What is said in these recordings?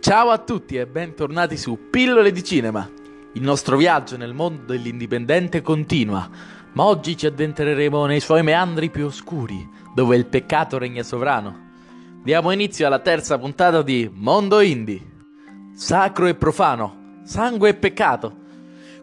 Ciao a tutti e bentornati su Pillole di Cinema. Il nostro viaggio nel mondo dell'indipendente continua, ma oggi ci addentreremo nei suoi meandri più oscuri, dove il peccato regna sovrano. Diamo inizio alla terza puntata di Mondo Indie. Sacro e profano, sangue e peccato.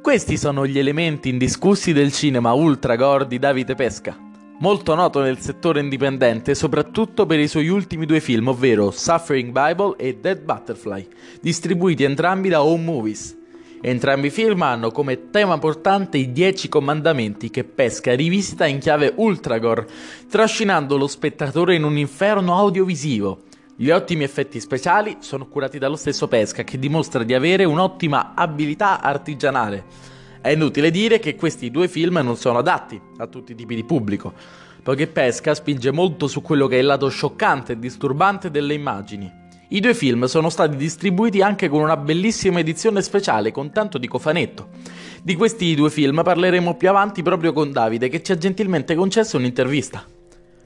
Questi sono gli elementi indiscussi del cinema ultra gore di Davide Pesca molto noto nel settore indipendente soprattutto per i suoi ultimi due film, ovvero Suffering Bible e Dead Butterfly, distribuiti entrambi da Home Movies. Entrambi i film hanno come tema portante i Dieci Comandamenti che Pesca rivisita in chiave ultragore, trascinando lo spettatore in un inferno audiovisivo. Gli ottimi effetti speciali sono curati dallo stesso Pesca che dimostra di avere un'ottima abilità artigianale è inutile dire che questi due film non sono adatti a tutti i tipi di pubblico, poiché Pesca spinge molto su quello che è il lato scioccante e disturbante delle immagini. I due film sono stati distribuiti anche con una bellissima edizione speciale con tanto di cofanetto. Di questi due film parleremo più avanti proprio con Davide che ci ha gentilmente concesso un'intervista.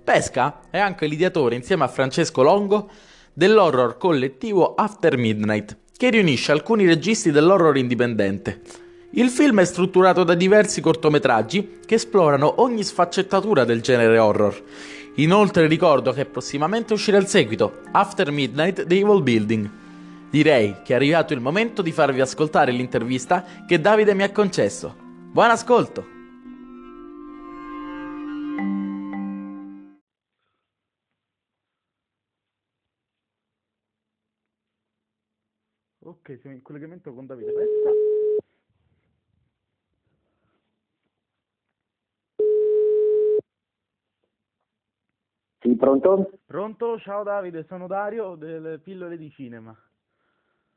Pesca è anche l'ideatore insieme a Francesco Longo dell'horror collettivo After Midnight, che riunisce alcuni registi dell'horror indipendente. Il film è strutturato da diversi cortometraggi che esplorano ogni sfaccettatura del genere horror. Inoltre ricordo che prossimamente uscirà il seguito, After Midnight The Evil Building. Direi che è arrivato il momento di farvi ascoltare l'intervista che Davide mi ha concesso. Buon ascolto! Ok, siamo in collegamento con Davide Pesca. Sì, pronto? Pronto? Ciao Davide, sono Dario delle pillole di cinema.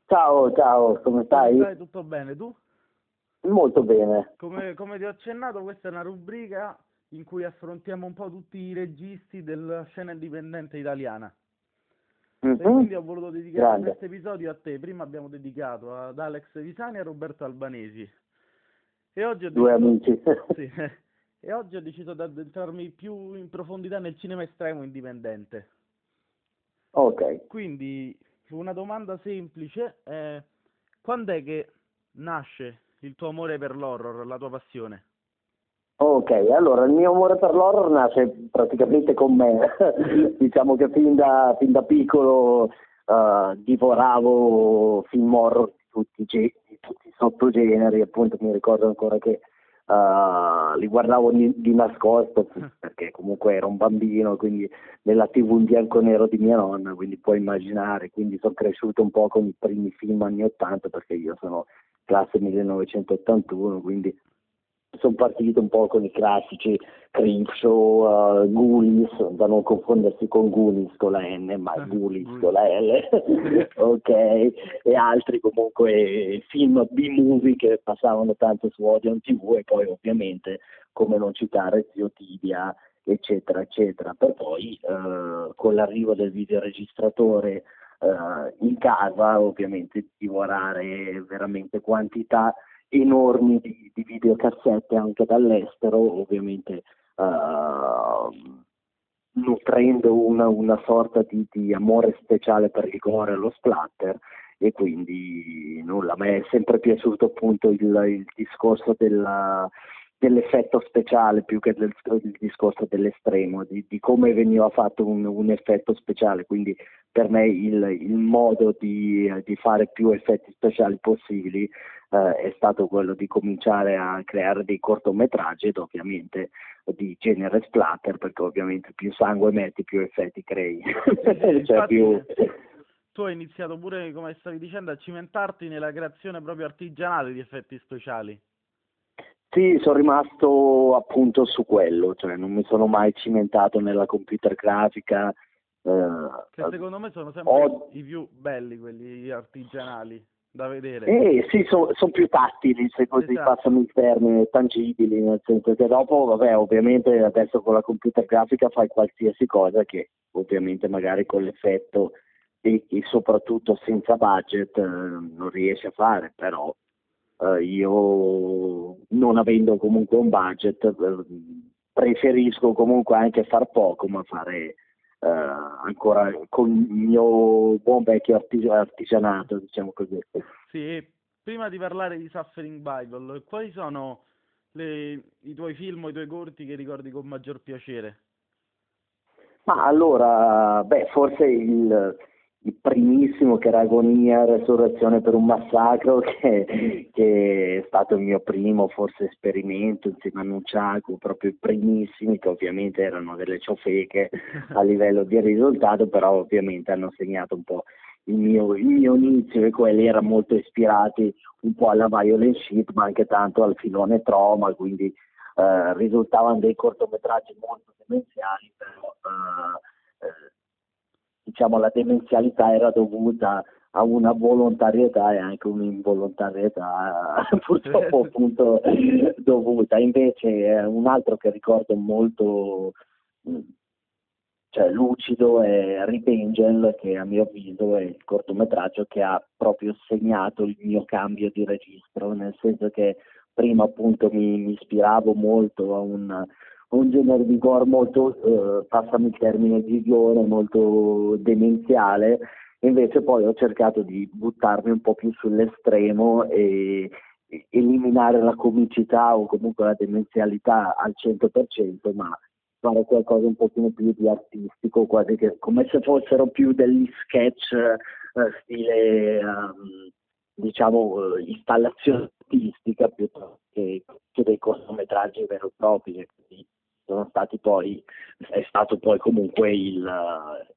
Ciao, ciao, come stai? Come stai? Tutto bene, tu? Molto bene. Come, come ti ho accennato, questa è una rubrica in cui affrontiamo un po' tutti i registi della scena indipendente italiana. Mm-hmm. E quindi ho voluto dedicare questo episodio a te. Prima abbiamo dedicato ad Alex Visani e a Roberto Albanesi. E oggi ho Due amici. Sì, e oggi ho deciso di addentrarmi più in profondità nel cinema estremo indipendente. Ok. Quindi una domanda semplice è quando è che nasce il tuo amore per l'horror, la tua passione? Ok, allora il mio amore per l'horror nasce praticamente con me, diciamo che fin da, fin da piccolo uh, divoravo film horror di tutti, di tutti i sottogeneri, appunto mi ricordo ancora che Uh, li guardavo di, di, nascosto perché comunque ero un bambino, quindi nella tv in bianco e nero di mia nonna, quindi puoi immaginare, quindi sono cresciuto un po' con i primi film anni 80 perché io sono classe 1981, quindi sono partito un po' con i classici Creepshow, uh, Ghoulies, da non confondersi con Ghoulies con la N, ma ah, Ghoulies con la L, ok, e altri comunque film B-movie che passavano tanto su Odeon TV e poi ovviamente, come non citare, Zio Tibia, eccetera, eccetera, per poi uh, con l'arrivo del videoregistratore uh, in casa ovviamente divorare veramente quantità enormi di, di videocassette anche dall'estero, ovviamente uh, nutrendo una, una sorta di, di, amore speciale per il gore e lo splatter. E quindi nulla, a me è sempre piaciuto appunto il, il discorso della, dell'effetto speciale più che del, del discorso dell'estremo, di, di, come veniva fatto un, un, effetto speciale, quindi per me il, il modo di, di, fare più effetti speciali possibili eh, è stato quello di cominciare a creare dei cortometraggi ed ovviamente di genere splatter perché ovviamente più sangue metti più effetti crei. Sì, cioè più... Tu hai iniziato pure, come stavi dicendo, a cimentarti nella creazione proprio artigianale di effetti speciali. Sì, sono rimasto appunto su quello, cioè non mi sono mai cimentato nella computer grafica. Eh, che secondo me sono sempre ho... i più belli quelli artigianali da vedere. Eh sì, sono son più tattili, se così esatto. passano il termine, tangibili, nel senso che dopo, vabbè, ovviamente adesso con la computer grafica fai qualsiasi cosa che ovviamente magari con l'effetto e, e soprattutto senza budget eh, non riesci a fare, però eh, io non avendo comunque un budget eh, preferisco comunque anche far poco ma fare ancora con il mio buon vecchio artis- artigianato, diciamo così. Sì, prima di parlare di Suffering Bible, quali sono le, i tuoi film o i tuoi corti che ricordi con maggior piacere? Ma allora, beh, forse il, il primissimo che era Agonia, Resurrezione per un massacro, che, che, è stato il mio primo forse esperimento insieme a Nunciaco, proprio i primissimi, che ovviamente erano delle ciofeche a livello di risultato, però ovviamente hanno segnato un po' il mio, il mio inizio e quelli erano molto ispirati un po' alla violent shit, ma anche tanto al filone trauma, quindi eh, risultavano dei cortometraggi molto demenziali, però eh, eh, diciamo la demenzialità era dovuta a una volontarietà e anche un'involontarietà purtroppo appunto dovuta. Invece un altro che ricordo molto cioè, lucido è Rip Angel che a mio avviso è il cortometraggio che ha proprio segnato il mio cambio di registro, nel senso che prima appunto mi, mi ispiravo molto a un, un genere di gore molto, eh, passami il termine, vivione, molto demenziale, invece poi ho cercato di buttarmi un po' più sull'estremo e eliminare la comicità o comunque la demenzialità al 100%, ma fare qualcosa un pochino più di artistico, quasi che come se fossero più degli sketch eh, stile um, diciamo eh, installazione artistica piuttosto che, che dei cortometraggi veri e propri. Sono stati poi, è stato poi comunque il,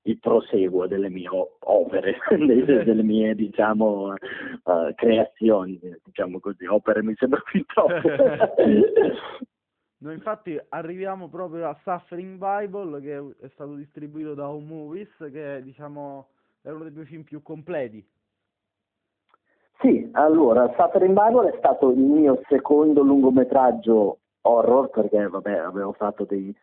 il proseguo delle mie opere, delle, delle mie diciamo uh, creazioni, diciamo così, opere mi sembra più troppo. Noi infatti arriviamo proprio a Suffering Bible che è stato distribuito da Home Movies che diciamo è uno dei due film più completi. Sì, allora Suffering Bible è stato il mio secondo lungometraggio horror perché vabbè avevo fatto dei,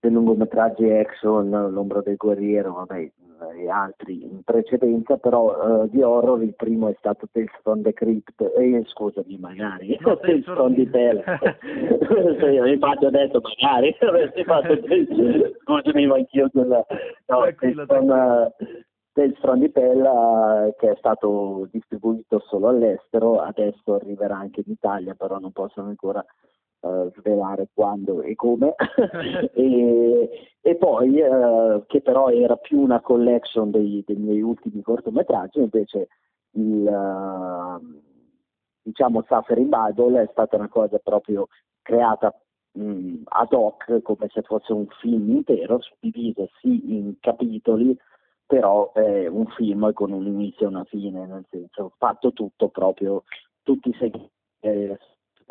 dei lungometraggi action, L'ombra del guerriero, vabbè, e altri in precedenza, però uh, di horror il primo è stato Tales from the Crypt, eh, scusami magari, no, Tales from the Tale, infatti ho detto magari, avresti fatto scusami ma anch'io quella, no, Tales from, uh, Tales from the Tale uh, che è stato distribuito solo all'estero, adesso arriverà anche in Italia, però non possono ancora uh, svelare quando e come, e, e, poi uh, che però era più una collection dei, dei miei ultimi cortometraggi, invece il uh, diciamo Suffering Bible è stata una cosa proprio creata mh, ad hoc come se fosse un film intero, suddiviso sì in capitoli, però è un film con un inizio e una fine, nel senso fatto tutto proprio, tutti i segmenti eh,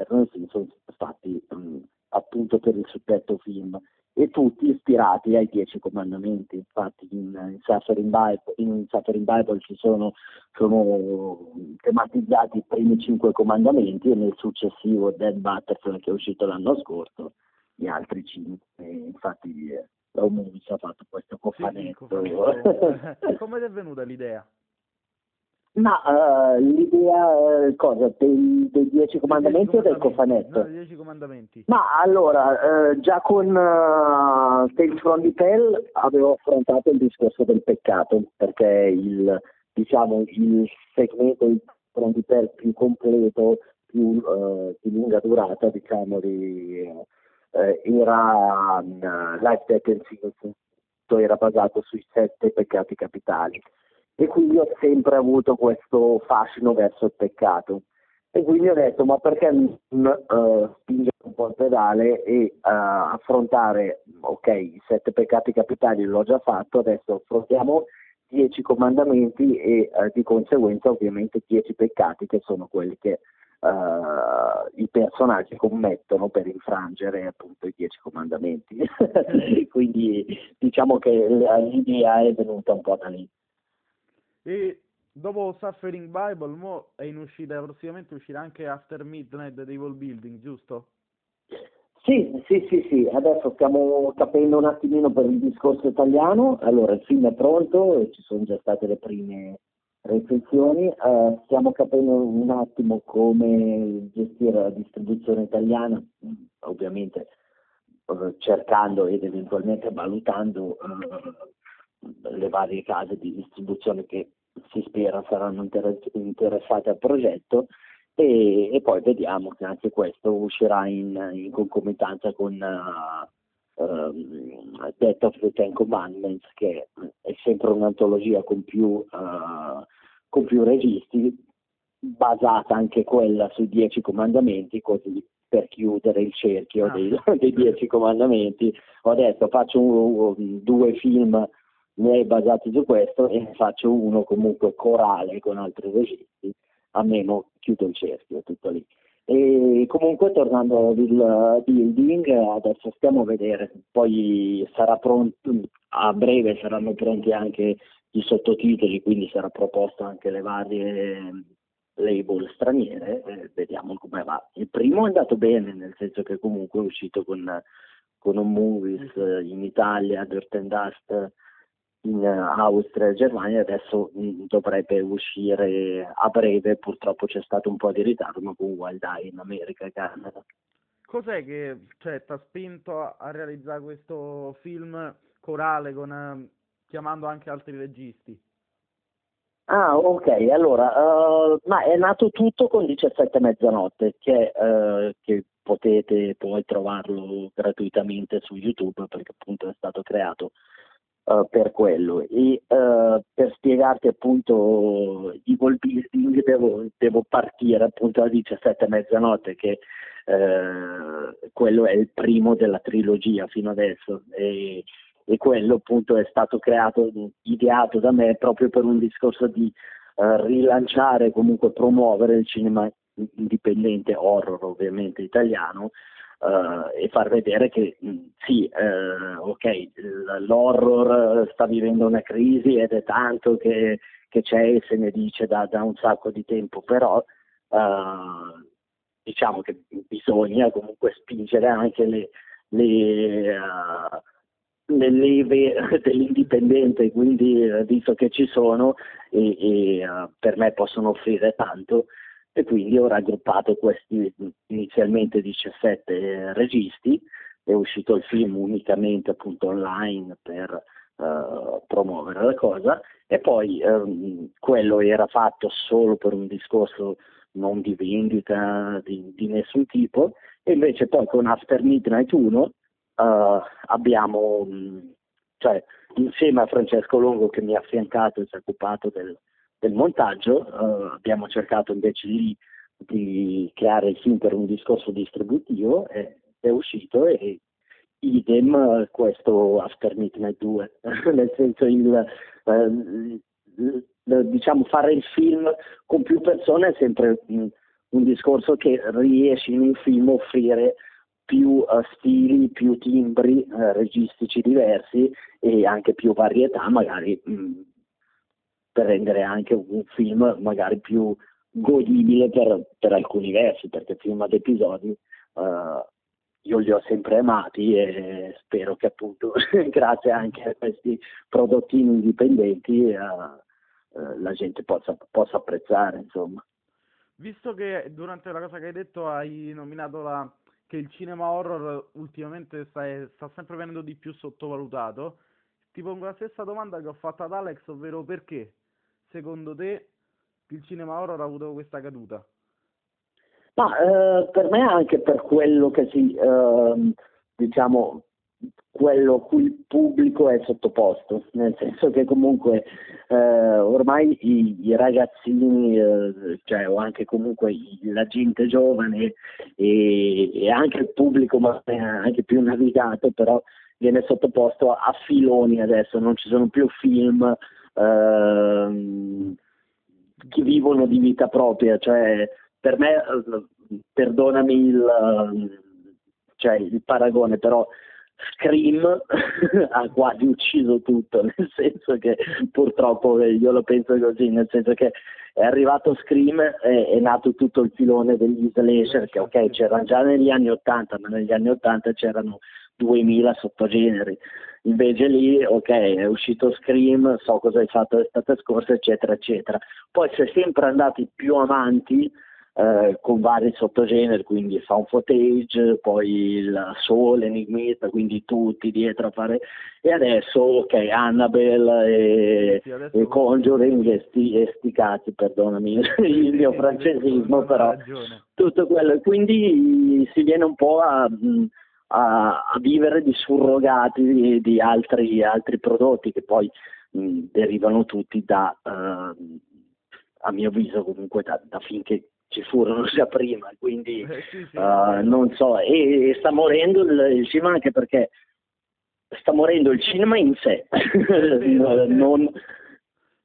nel senso fatti um, appunto per il suddetto film e tutti ispirati ai Dieci Comandamenti. Infatti in, in, Suffering, Bible, in Suffering Bible ci sono, sono, tematizzati i primi cinque comandamenti e nel successivo Dead Butterfly che è uscito l'anno scorso gli altri cinque. Infatti eh, ha fatto questo cofanetto. Sì, cofanetto. Come ti è venuta l'idea? Ma uh, l'idea uh, cosa, dei, dei dieci comandamenti o del cofanetto? No, dei dieci comandamenti. Ma allora, uh, già con uh, Tales from the Tale avevo affrontato il discorso del peccato, perché il, diciamo, il segmento di from the Tale più completo, più di lunga durata, diciamo, di, era Life, Death and Sins, era basato sui sette peccati capitali e quindi ho sempre avuto questo fascino verso il peccato. E quindi ho detto, ma perché non uh, spingere un po' il pedale e uh, affrontare, ok, i sette peccati capitali l'ho già fatto, adesso affrontiamo dieci comandamenti e uh, di conseguenza ovviamente dieci peccati che sono quelli che i personaggi commettono per infrangere appunto i dieci comandamenti. quindi diciamo che l'idea è venuta un po' da lì. E dopo Suffering Bible, mo è in uscita, prossimamente uscirà anche After Midnight The Evil Building, giusto? Sì, sì, sì, sì, adesso stiamo capendo un attimino per il discorso italiano, allora il film è pronto, ci sono già state le prime recensioni, uh, stiamo capendo un attimo come gestire la distribuzione italiana, ovviamente uh, cercando ed eventualmente valutando uh, le varie case di distribuzione che si spera saranno interessate al progetto e, e, poi vediamo che anche questo uscirà in, in concomitanza con uh, um, Death of the Ten Commandments che è sempre un'antologia con più, uh, con più registi basata anche quella sui dieci comandamenti così per chiudere il cerchio ah. dei, dei, dieci comandamenti ho detto faccio un, un, due film miei basati su questo e faccio uno comunque corale con altri registi almeno chiudo il cerchio tutto lì e comunque tornando al building adesso stiamo a vedere poi sarà pronto a breve saranno pronti anche i sottotitoli quindi sarà proposto anche le varie label straniere, eh, vediamo come va. Il primo è andato bene, nel senso che comunque è uscito con, con un movies mm. in Italia, Dirt and Dust in Austria e Germania, adesso mh, mm, dovrebbe uscire a breve, purtroppo c'è stato un po' di ritardo, ma con Wild Eye in America e Canada. Cos'è che cioè, ti ha spinto a realizzare questo film corale con, uh, chiamando anche altri registi? Ah, ok, allora, uh, ma è nato tutto con 17 mezzanotte, che, uh, che, potete poi trovarlo gratuitamente su YouTube perché appunto è stato creato uh, per quello. E per spiegarti appunto Evil Building devo, devo partire appunto da 17 mezzanotte, che quello è il primo della trilogia fino adesso. E, e quello appunto è stato creato, ideato da me proprio per un discorso di uh, rilanciare, comunque promuovere il cinema indipendente, horror ovviamente italiano, uh, e far vedere che mh, sì, uh, ok, l'horror sta vivendo una crisi ed è tanto che, che c'è e se ne dice da, da, un sacco di tempo, però diciamo che bisogna comunque spingere anche le, le le leve dell'indipendente, quindi eh, visto che ci sono e, e uh, per me possono offrire tanto e quindi ho raggruppato questi inizialmente 17 registi, è uscito il film unicamente appunto online per uh, promuovere la cosa. E poi um, quello era fatto solo per un discorso non di vendita di, di nessun tipo. E invece poi con After Midnight 1 uh, abbiamo, cioè, insieme a Francesco Longo che mi ha affiancato e si è occupato del, del montaggio, uh, abbiamo cercato invece lì di creare il film per un discorso distributivo, e, è uscito e idem questo After Midnight 2, nel senso il, eh, diciamo fare il film con più persone è sempre un, un discorso che riesce in un film a offrire più uh, stili, più timbri uh, registici diversi e anche più varietà, magari mh, mm, per rendere anche un film magari più godibile per, per alcuni versi, perché film ad episodi uh, io li ho sempre amati e spero che appunto grazie anche a questi prodottini indipendenti la gente possa, possa apprezzare insomma. Visto che durante la cosa che hai detto hai nominato la che il cinema horror ultimamente sta, sta sempre venendo di più sottovalutato, ti pongo la stessa domanda che ho fatto ad Alex, ovvero perché secondo te il cinema horror ha avuto questa caduta? Ma eh, per me anche per quello che si, eh, diciamo, quello a cui il pubblico è sottoposto, nel senso che comunque eh, ormai i, i ragazzini, eh, cioè, o anche comunque la gente giovane e, e anche il pubblico ma anche più navigato però viene sottoposto a filoni adesso, non ci sono più film eh, che vivono di vita propria, cioè per me, perdonami il, cioè, il paragone, però Scream ha quasi ucciso tutto, nel senso che purtroppo io lo penso così, nel senso che è arrivato Scream e è nato tutto il filone degli slasher che ok c'erano già negli anni 80 ma negli anni 80 c'erano 2000 sottogeneri invece lì ok è uscito Scream so cosa hai fatto l'estate scorsa eccetera eccetera. Poi si è sempre andati più avanti eh, con vari sottogeneri, quindi found footage, poi il soul, enigmista, quindi tutti dietro a fare. E adesso ok Annabelle e, sì, e Conjuring e sti, e sti cazzi, perdonami il mio francesismo, però tutto quello, quindi si viene un po' a, a, a vivere di surrogati di, di altri, altri, prodotti che poi mh, derivano tutti da, uh, a mio avviso comunque da, da finché ci furono già prima, quindi eh, sì, sì, uh, non so, e, e, sta morendo il, il, cinema anche perché sta morendo il cinema in sé, non...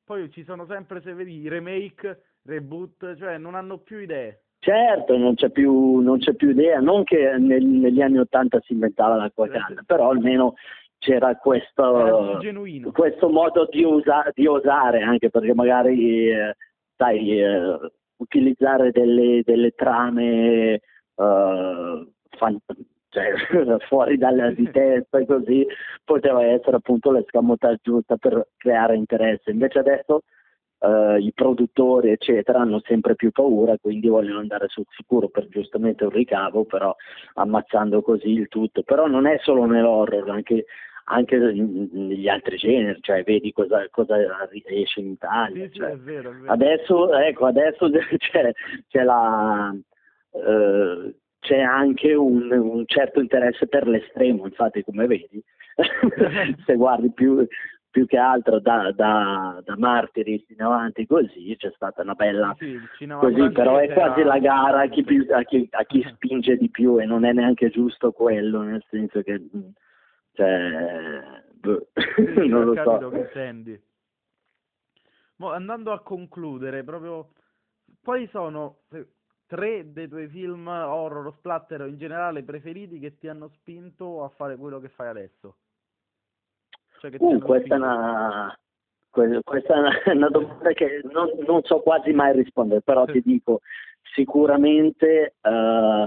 Poi ci sono sempre, se vedi, remake, reboot, cioè non hanno più idee. Certo, non c'è più, non c'è più idea, non che nel, negli anni Ottanta si inventava l'acqua calda, però almeno c'era questo, questo modo di, usa, di, osare, anche perché magari, eh, sai, eh, utilizzare delle, delle trame uh, fan, cioè, fuori dalla di testa e così poteva essere appunto l'escamotage giusta per creare interesse. Invece adesso uh, i produttori eccetera hanno sempre più paura, quindi vogliono andare sul sicuro per giustamente un ricavo, però ammazzando così il tutto. Però non è solo nell'horror, anche anche negli altri generi, cioè vedi cosa, cosa esce in Italia. Cioè. è vero, è vero. Adesso, ecco, adesso c'è, c'è, la, eh, c'è anche un, un, certo interesse per l'estremo, infatti come vedi, se guardi più, più che altro da, da, da martiri in avanti così c'è stata una bella sì, così però è quasi la gara a chi, più, a, chi, a chi spinge di più e non è neanche giusto quello nel senso che cioè, boh, sì, non lo so. Mo, andando a concludere, proprio quali sono tre dei tuoi film horror o splatter in generale preferiti che ti hanno spinto a fare quello che fai adesso? Cioè uh, questa, è una, questa è una, domanda che non, non, so quasi mai rispondere, però ti dico sicuramente uh,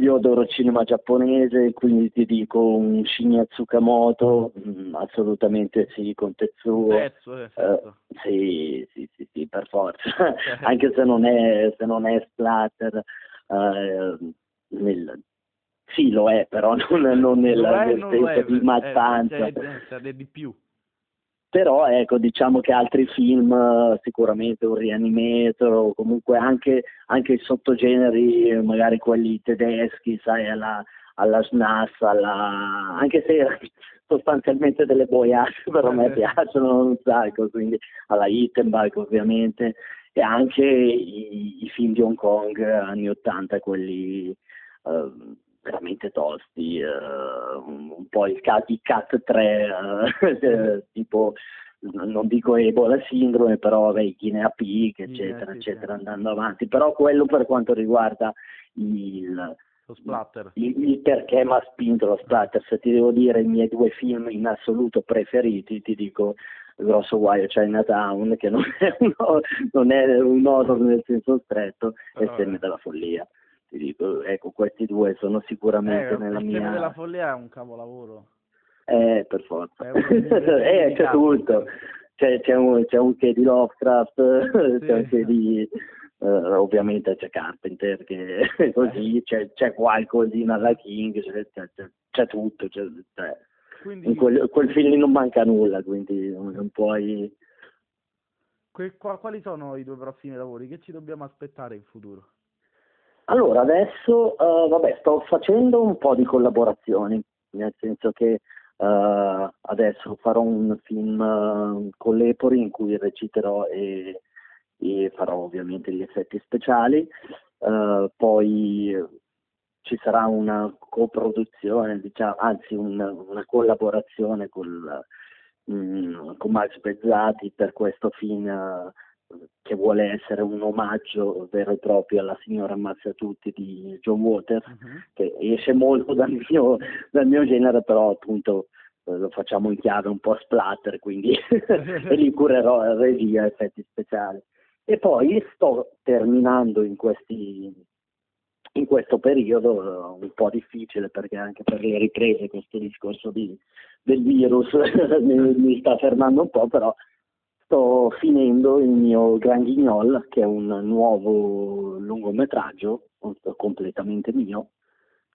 io adoro cinema giapponese, quindi ti dico un Shinya Tsukamoto, mh, mm, assolutamente sì, con Tetsuo. Pezzo, eh, uh, sì, sì, sì, sì, per forza, anche se non è, se non è splatter. Uh, nel, sì, lo è, però non, non nel, nel senso di mattanza. Eh, cioè, di più però ecco diciamo che altri film sicuramente un rianimator o comunque anche, anche i sottogeneri magari quelli tedeschi sai alla, alla SNAS alla... anche se sostanzialmente delle boiate però a me piacciono un sacco quindi alla Hittenbach ovviamente e anche i, i film di Hong Kong anni 80 quelli uh, veramente tosti, uh, un po' il cat, i cat 3, uh, tipo non dico Ebola sindrome, però vabbè, Guinea Pig, eccetera, sì, eccetera, andando avanti. Però quello per quanto riguarda il. Il, il perché mi ha spinto lo splatter, se ti devo dire i miei due film in assoluto preferiti, ti dico Grosso Guaio Chinatown, che non è un, non è un horror nel senso stretto, e Semme della follia ti dico, ecco, questi due sono sicuramente eh, nella mia... della follia è un capolavoro. Eh, per forza. eh, c'è tutto. C'è, c'è, un, c'è un che di Lovecraft, sì. c'è anche di... Uh, ovviamente c'è Carpenter che così, c'è, c'è qualcosina alla King, c'è, c'è, c'è tutto, quindi, in quel, quel film non manca nulla, quindi non, non puoi... Que, quali sono i tuoi prossimi lavori? Che ci dobbiamo aspettare in futuro? Allora, adesso uh, vabbè, sto facendo un po' di collaborazioni, nel senso che uh, adesso farò un film uh, con l'Epori in cui reciterò e, e farò ovviamente gli effetti speciali, poi ci sarà una coproduzione, diciamo, anzi un, una collaborazione col, um, con Max Bezzati per questo film che vuole essere un omaggio vero e proprio alla signora Ammazza Tutti di John Waters, uh-huh. che esce molto dal mio, dal mio genere, però appunto eh, lo facciamo in chiave un po' splatter, quindi lì curerò regia, effetti speciali. E poi sto terminando in, questi, in questo periodo un po' difficile perché anche per le riprese questo discorso di, del virus mi, mi sta fermando un po', però sto finendo il mio Grand Guignol, che è un nuovo lungometraggio completamente mio,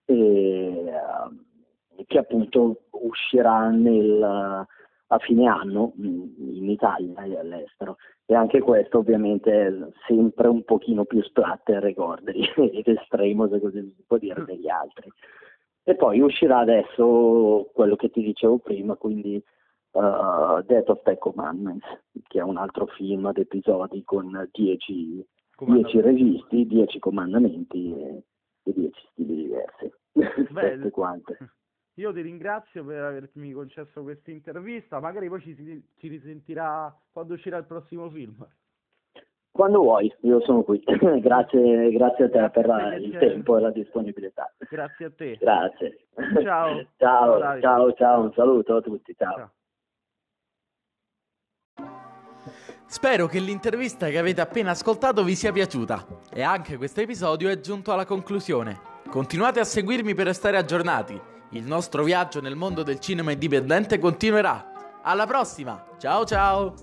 e, uh, che appunto uscirà nel, a fine anno in Italia e all'estero. E anche questo ovviamente è sempre un pochino più splatter e gordi ed estremo, se così si può dire, degli altri. E poi uscirà adesso quello che ti dicevo prima, quindi uh, Death of the Commandments, che è un altro film ad episodi con 10 registi, 10 comandamenti e 10 stili diversi. Belle quante. Io ti ringrazio per avermi concesso questa intervista, magari poi ci, ci risentirà quando uscirà il prossimo film. Quando vuoi, io sono qui. grazie, grazie a te per la, il tempo e la disponibilità. Grazie a te. Grazie. Ciao. ciao, ciao, ciao, un saluto a tutti, ciao. ciao. Spero che l'intervista che avete appena ascoltato vi sia piaciuta e anche questo episodio è giunto alla conclusione. Continuate a seguirmi per restare aggiornati. Il nostro viaggio nel mondo del cinema indipendente continuerà. Alla prossima! Ciao ciao!